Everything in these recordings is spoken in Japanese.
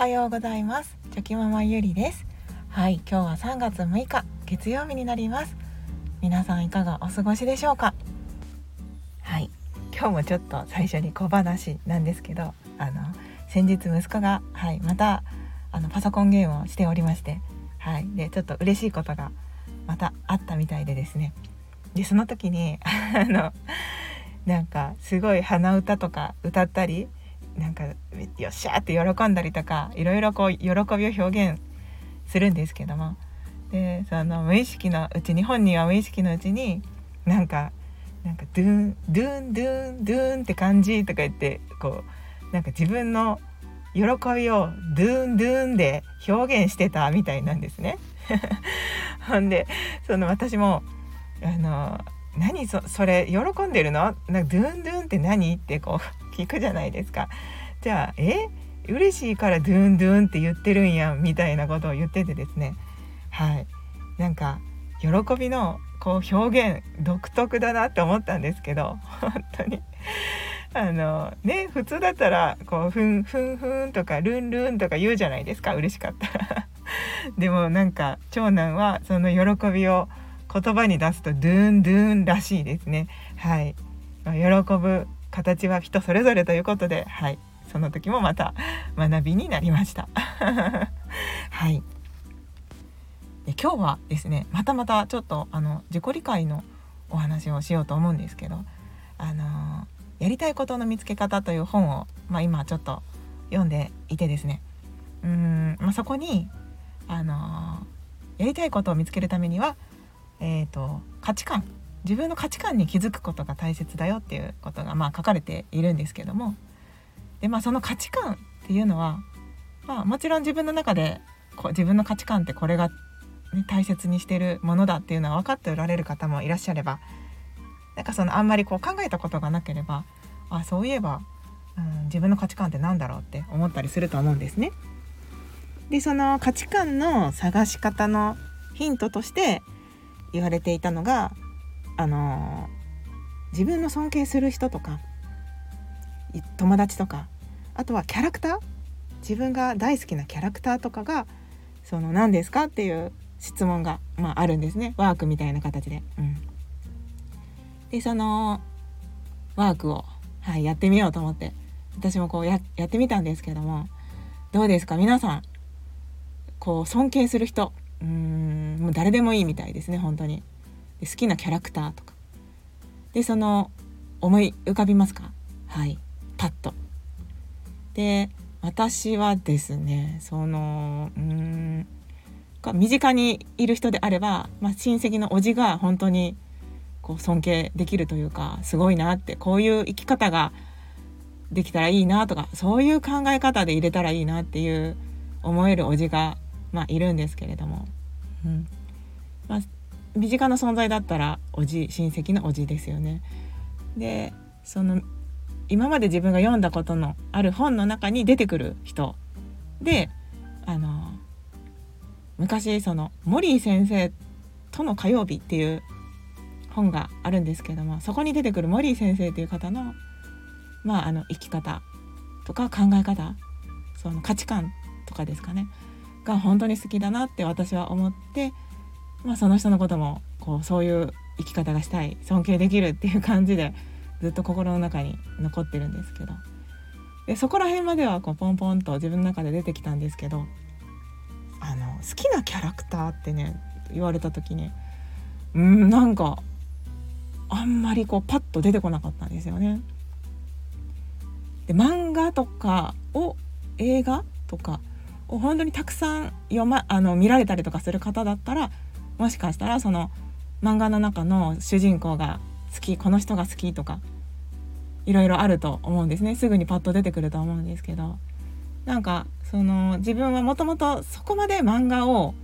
はようございます。チョキママゆりです。はい今日は3月6日月曜日になります。皆さんいかがお過ごしでしょうか？はい今日もちょっと最初に小話なんですけどあの先日息子がはいまたあのパソコンゲームをしておりましてはいでちょっと嬉しいことがまたあったみたいでですね。でその時に あのなんかすごい鼻歌とか歌ったりなんかよっしゃーって喜んだりとかいろいろこう喜びを表現するんですけどもでその無意識のうちに本人は無意識のうちになんかなんかドゥンドゥンドゥンドゥンって感じとか言ってこうなんか自分の喜びをドゥンドゥンで表現してたみたいなんですね。ほんでその私もあの何そそれ喜んでるの？なんかドゥンドゥンって何？ってこう 聞くじゃないですか。じゃあえ？嬉しいからドゥンドゥンって言ってるんやみたいなことを言っててですね。はい。なんか喜びのこう表現独特だなって思ったんですけど 本当に。あのね普通だったらこうふんふんふんとかルンルンとか言うじゃないですか嬉しかったら。でもなんか長男はその喜びを言葉に出すとドゥンドゥンらしいですね。はい。喜ぶ形は人それぞれということではい。その時もまた学びになりました。はい。で今日はですねまたまたちょっとあの自己理解のお話をしようと思うんですけどあのやりたいことの見つけ方という本を、まあ、今ちょっと読んでいてですね。うん、まあ、そこにあのやりたいことを見つけるためには、えーと、価値観自分の価値観に気づくことが大切だよっていうことが、まあ、書かれているんですけどもで、まあ、その価値観っていうのは、まあ、もちろん自分の中でこ自分の価値観ってこれが、ね、大切にしてるものだっていうのは分かっておられる方もいらっしゃればなんかそのあんまりこう考えたことがなければあそういえば、うん、自分の価値観って何だろうって思ったりすると思うんですね。でその価値観の探し方のヒントとして言われていたのがあの自分の尊敬する人とか友達とかあとはキャラクター自分が大好きなキャラクターとかがその何ですかっていう質問が、まあ、あるんですね。ワークみたいな形で。うん、でそのワークを、はい、やってみようと思って私もこうややってみたんですけどもどうですか？皆さんこう尊敬する人うーんもう誰でもいいみたいですね本当に。で好きなキャラクターとか。でその思い浮かびますか？はい。パッと。で私はですねそのうん身近にいる人であれば、まあ、親戚のおじが本当にこう尊敬できるというかすごいなってこういう生き方ができたらいいなとかそういう考え方で入れたらいいなっていう思えるおじがまあ、いるんですけれども、うん。まあ、身近な存在だったらおじ親戚のおじですよね。でその今まで自分が読んだことのある本の中に出てくる人。であの昔そのモリー先生との火曜日っていう本があるんですけどもそこに出てくるモリー先生という方の,、まあ、あの生き方とか考え方その価値観とかですかねが本当に好きだなって私は思って、まあ、その人のこともこうそういう生き方がしたい尊敬できるっていう感じでずっと心の中に残ってるんですけどでそこら辺まではこうポンポンと自分の中で出てきたんですけどあの好きなキャラクターってね言われた時にうんなんかあんまりこうパッと出てこなかったんですよね。で漫画とかを映画とかを本当にたくさん読まあの見られたりとかする方だったらもしかしたらその漫画の中の主人公が好きこの人が好きとかいろいろあると思うんですね。すぐにパッと出てくると思うんですけど。なんかその自分はもともとそこまで漫画を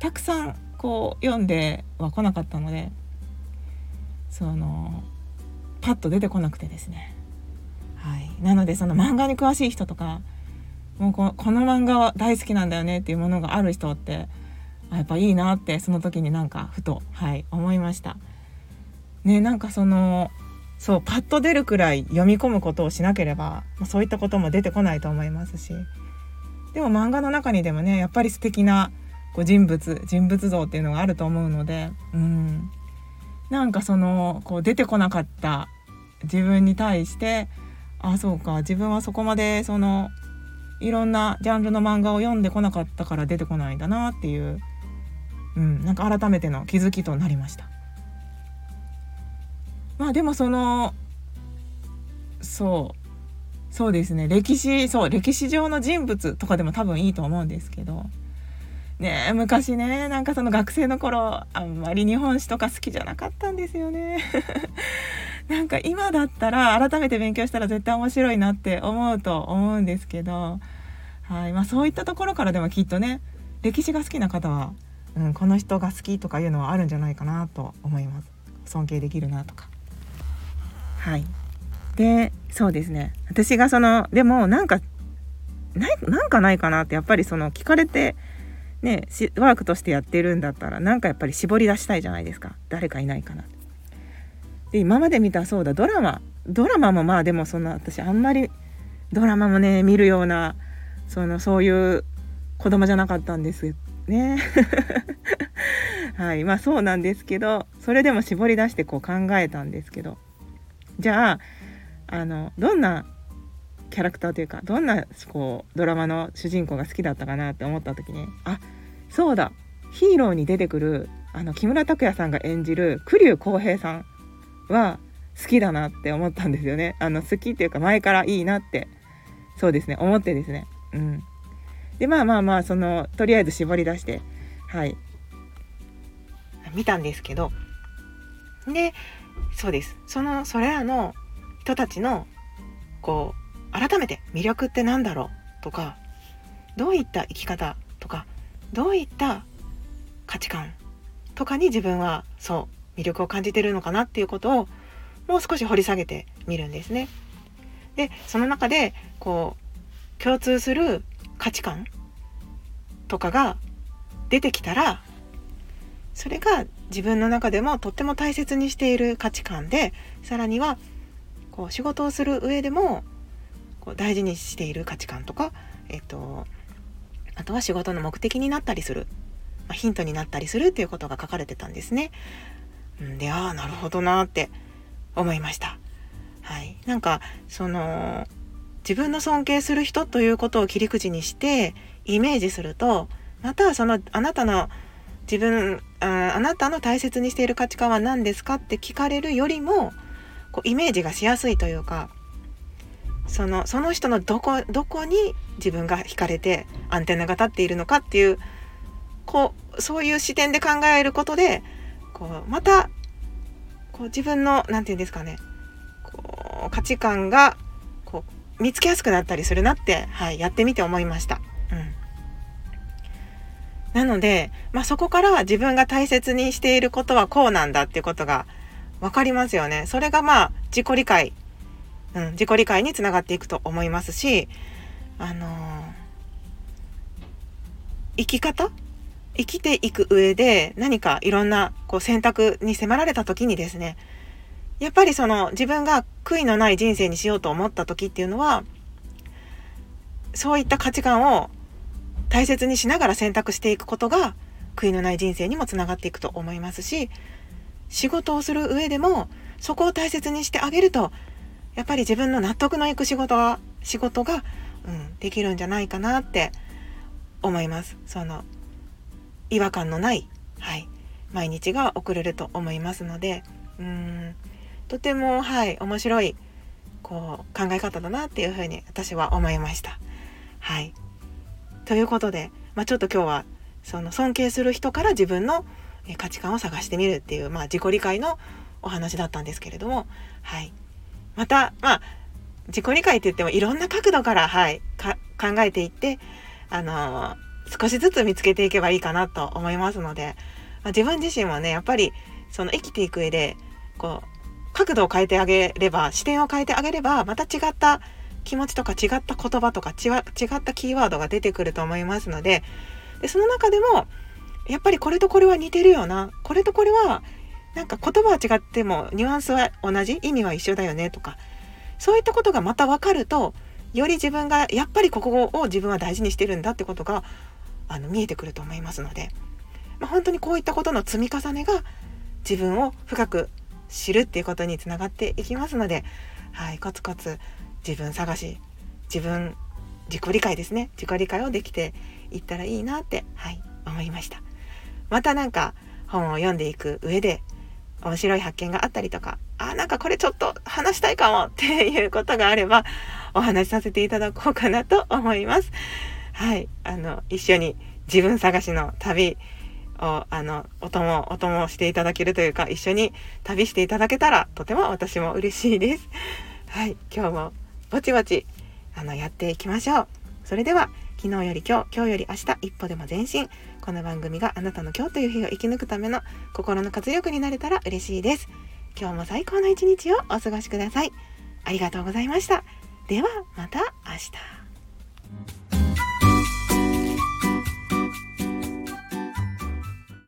たくさんこう読んでは来なかったのでそのパッと出てこなくてですね。はい。なのでその漫画に詳しい人とかもうここの漫画は大好きなんだよねっていうものがある人ってやっぱいいなってその時になんかふとはい思いました。ねなんかそのそうパッと出るくらい読み込むことをしなければ、ま、そういったことも出てこないと思いますしでも漫画の中にでもねやっぱり素敵なこう人物人物像っていうのがあると思うのでうんなんかそのこう出てこなかった自分に対してあそうか自分はそこまでそのいろんなジャンルの漫画を読んでこなかったから出てこないんだなっていう、うん、なんか改めての気づきとなりました。まあでもそのそうそうですね歴史そう歴史上の人物とかでも多分いいと思うんですけどね昔ねなんかその学生の頃あんまり日本史とか好きじゃなかったんですよねなんか今だったら改めて勉強したら絶対面白いなって思うと思うんですけど、はい。まあ、そういったところからでもきっとね歴史が好きな方は、うん、この人が好きとかいうのはあるんじゃないかなと思います。尊敬できるなとか。はい。でそうですね。私がそのでもなんかなんかないかなってやっぱりその聞かれてねワークとしてやってるんだったらなんかやっぱり絞り出したいじゃないですか。誰かいないかなって。で今まで見たそうだドラマドラマもまあでもそんな私あんまりドラマもね見るようなそのそういう子供じゃなかったんですね。はいまあそうなんですけどそれでも絞り出してこう考えたんですけど。じゃああのどんなキャラクターというかどんなこうドラマの主人公が好きだったかなって思った時にあそうだヒーローに出てくるあの木村拓哉さんが演じる栗生浩平さん。は好きだなって思ったんですよね。あの好きっていうか前からいいなって。そうですね。思ってですね。うん、でまあまあまあそのとりあえず絞り出して。はい。見たんですけど。でそうです。そのそれらの人たちのこう改めて魅力って何だろうとかどういった生き方とかどういった価値観とかに自分はそう魅力を感じてるのかなっていうことをもう少し掘り下げてみるんですね。でその中でこう共通する価値観とかが出てきたらそれが自分の中でもとっても大切にしている価値観でさらにはこう仕事をする上でもこう大事にしている価値観とか、えっと、あとは仕事の目的になったりする、まあ、ヒントになったりするっていうことが書かれてたんですね。でああなるほどなって思いました。はい、なんかその自分の尊敬する人ということを切り口にしてイメージするとまたそのあなたの自分ああなたの大切にしている価値観は何ですかって聞かれるよりもこうイメージがしやすいというかそのその人のどこどこに自分が惹かれてアンテナが立っているのかっていうこうそういう視点で考えることでこうまたこう自分の何て言うんですかねこう価値観がこう見つけやすくなったりするなって、はい、やってみて思いました。うんなので、まあ、そこから自分が大切にしていることはこうなんだっていうことが分かりますよね。それがまあ自己理解、うん、自己理解につながっていくと思いますし、あのー、生き方生きていく上で何かいろんなこう選択に迫られた時にですねやっぱりその自分が悔いのない人生にしようと思った時っていうのはそういった価値観を大切にしながら選択していくことが悔いのない人生にもつながっていくと思いますし仕事をする上でもそこを大切にしてあげるとやっぱり自分の納得のいく仕事が仕事が、うん、できるんじゃないかなって思います。その違和感のない、はい、毎日が送れると思いますのでうんとてもはい面白いこう考え方だなっていうふうに私は思いました。はいということで、まあ、ちょっと今日はその尊敬する人から自分の価値観を探してみるっていう、まあ、自己理解のお話だったんですけれども、はい、また、まあ、自己理解って言ってもいろんな角度から、はい、考えていって、あのー、少しずつ見つけていけばいいかなと思いますので、まあ、自分自身もねやっぱりその生きていく上でこう角度を変えてあげれば視点を変えてあげればまた違った気持ちとか違った言葉とか違ったキーワードが出てくると思いますのででその中でもやっぱりこれとこれは似てるよな。これとこれはなんか言葉は違ってもニュアンスは同じ意味は一緒だよねとかそういったことがまた分かるとより自分がやっぱりここを自分は大事にしてるんだってことがあの見えてくると思いますので、まあ、本当にこういったことの積み重ねが自分を深く知るっていうことにつながっていきますので、はい、コツコツ自分探し自分自己理解ですね自己理解をできていったらいいなって、はい、思いました。またなんか本を読んでいく上で面白い発見があったりとかあなんかこれちょっと話したいかもっていうことがあればお話しさせていただこうかなと思います。はい。あの一緒に自分探しの旅をあのお供お供していただけるというか一緒に旅していただけたらとても私も嬉しいです。はい。今日もぼちぼちあのやっていきましょう。それでは昨日より今日今日より明日一歩でも前進。この番組があなたの今日という日を生き抜くための心の活力になれたら嬉しいです。今日も最高の一日をお過ごしください。ありがとうございました。ではまた明日。